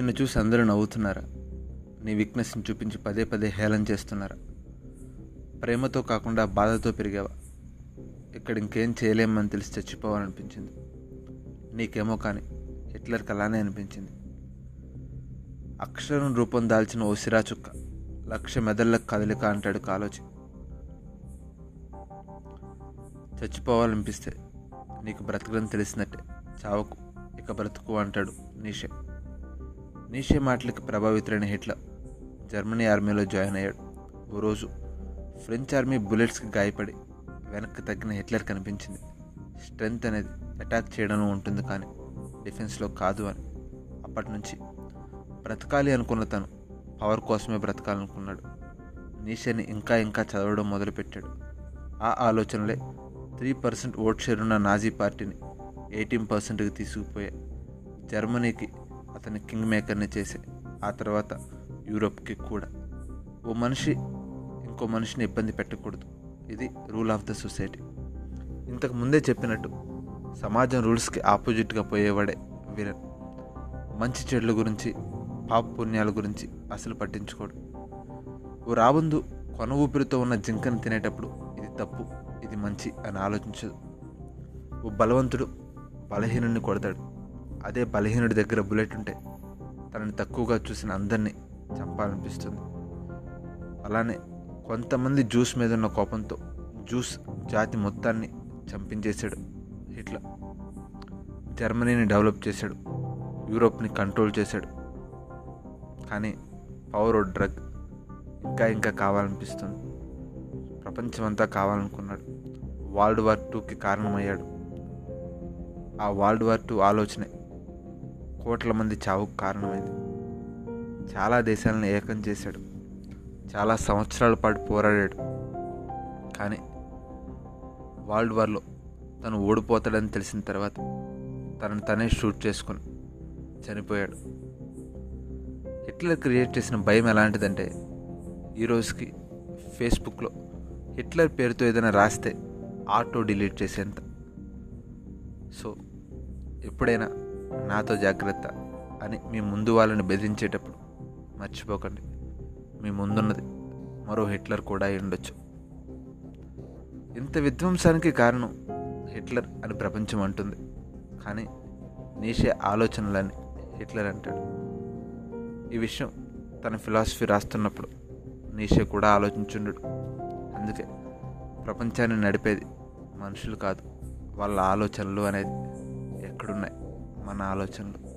నిన్ను చూసి అందరూ నవ్వుతున్నారా. నీ వీక్నెస్ని చూపించి పదే పదే హేళన చేస్తున్నారా. ప్రేమతో కాకుండా బాధతో పెరిగావా? ఇక్కడ ఇంకేం చేయలేమని తెలిసి చచ్చిపోవాలనిపించింది. నీకేమో కానీ హిట్లర్కి అలానే అనిపించింది. అక్షరం రూపం దాల్చిన ఓ సిరా చుక్క లక్ష మెదళ్ళకు కదలిక అంటాడు కాలోచి చచ్చిపోవాలనిపిస్తే నీకు బ్రతకడం తెలిసినట్టే. చావకు ఇక బ్రతుకు అంటాడు నీషే. నీషే మాటలకి ప్రభావితులైన హిట్లర్. జర్మనీ ఆర్మీలో జాయిన్ అయ్యాడు. ఓ రోజు ఫ్రెంచ్ ఆర్మీ బుల్లెట్స్కి గాయపడి వెనక్కి తగ్గిన హిట్లర్ కనిపించింది. స్ట్రెంగ్త్ అనేది అటాక్ చేయడంలో ఉంటుంది కానీ డిఫెన్స్లో కాదు అని. అప్పటి నుంచి బ్రతకాలి అనుకున్న తను పవర్ కోసమే బ్రతకాలనుకున్నాడు. నీషేని ఇంకా ఇంకా చదవడం మొదలుపెట్టాడు. ఆ ఆలోచనలే త్రీ పర్సెంట్ ఓట్ షేర్ ఉన్న నాజీ పార్టీని ఎయిటీన్ పర్సెంట్కి తీసుకుపోయే జర్మనీకి అతని కింగ్ మేకర్ని చేసే ఆ తర్వాత యూరోప్కి కూడా. ఓ మనిషి ఇంకో మనిషిని ఇబ్బంది పెట్టకూడదు. ఇది రూల్ ఆఫ్ ద సొసైటీ. ఇంతకు ముందే చెప్పినట్టు సమాజం రూల్స్కి ఆపోజిట్గా పోయేవాడే వీరన్. మంచి చెడుల గురించి పాప పుణ్యాల గురించి అసలు పట్టించుకోడు. ఓ రాబందు కొన ఊపిరితో ఉన్న జింకను తినేటప్పుడు ఇది తప్పు ఇది మంచి అని ఆలోచించదు. ఓ బలవంతుడు బలహీనుని కొడతాడు. అదే బలహీనుడి దగ్గర బుల్లెట్ ఉంటే తనని తక్కువగా చూసిన అందరినీ చంపాలనిపిస్తుంది. అలానే కొంతమంది జ్యూస్ మీద ఉన్న కోపంతో జ్యూస్ జాతి మొత్తాన్ని చంపించేశాడు హిట్లర్. జర్మనీని డెవలప్ చేశాడు యూరోప్ని కంట్రోల్ చేశాడు. కానీ పవర్ ఓ డ్రగ్ ఇంకా ఇంకా కావాలనిపిస్తుంది. ప్రపంచమంతా కావాలనుకున్నాడు. వరల్డ్ వార్ టూకి కారణమయ్యాడు. ఆ వరల్డ్ వార్ టూ ఆలోచనే కోట్ల మంది చావుకు కారణమైంది చాలా దేశాలను ఏకం చేశాడు. చాలా సంవత్సరాల పాటు పోరాడాడు. కానీ వరల్డ్ వార్లో తను ఓడిపోతాడని తెలిసిన తర్వాత తనను తనే షూట్ చేసుకొని చనిపోయాడు. హిట్లర్ క్రియేట్ చేసిన భయం ఎలాంటిదంటే ఈరోజుకి ఫేస్బుక్లో హిట్లర్ పేరుతో ఏదైనా రాస్తే ఆటో డిలీట్ చేసేంత. సో ఎప్పుడైనా నాతో జాగ్రత్త అని మీ ముందు వాళ్ళని బెదిరించేటప్పుడు మర్చిపోకండి. మీ ముందున్నది మరో హిట్లర్ కూడా ఉండొచ్చు. ఇంత విధ్వంసానికి కారణం హిట్లర్ అని ప్రపంచం అంటుంది. కానీ నీషే ఆలోచనలని హిట్లర్ అంటాడు. ఈ విషయం తన ఫిలాసఫీ రాస్తున్నప్పుడు నీషే కూడా ఆలోచించుండడు. అందుకే ప్రపంచాన్ని నడిపేది మనుషులు కాదు వాళ్ళ ఆలోచనలు అనేది ఎక్కడున్నాయి? మన ఆలోచనలు.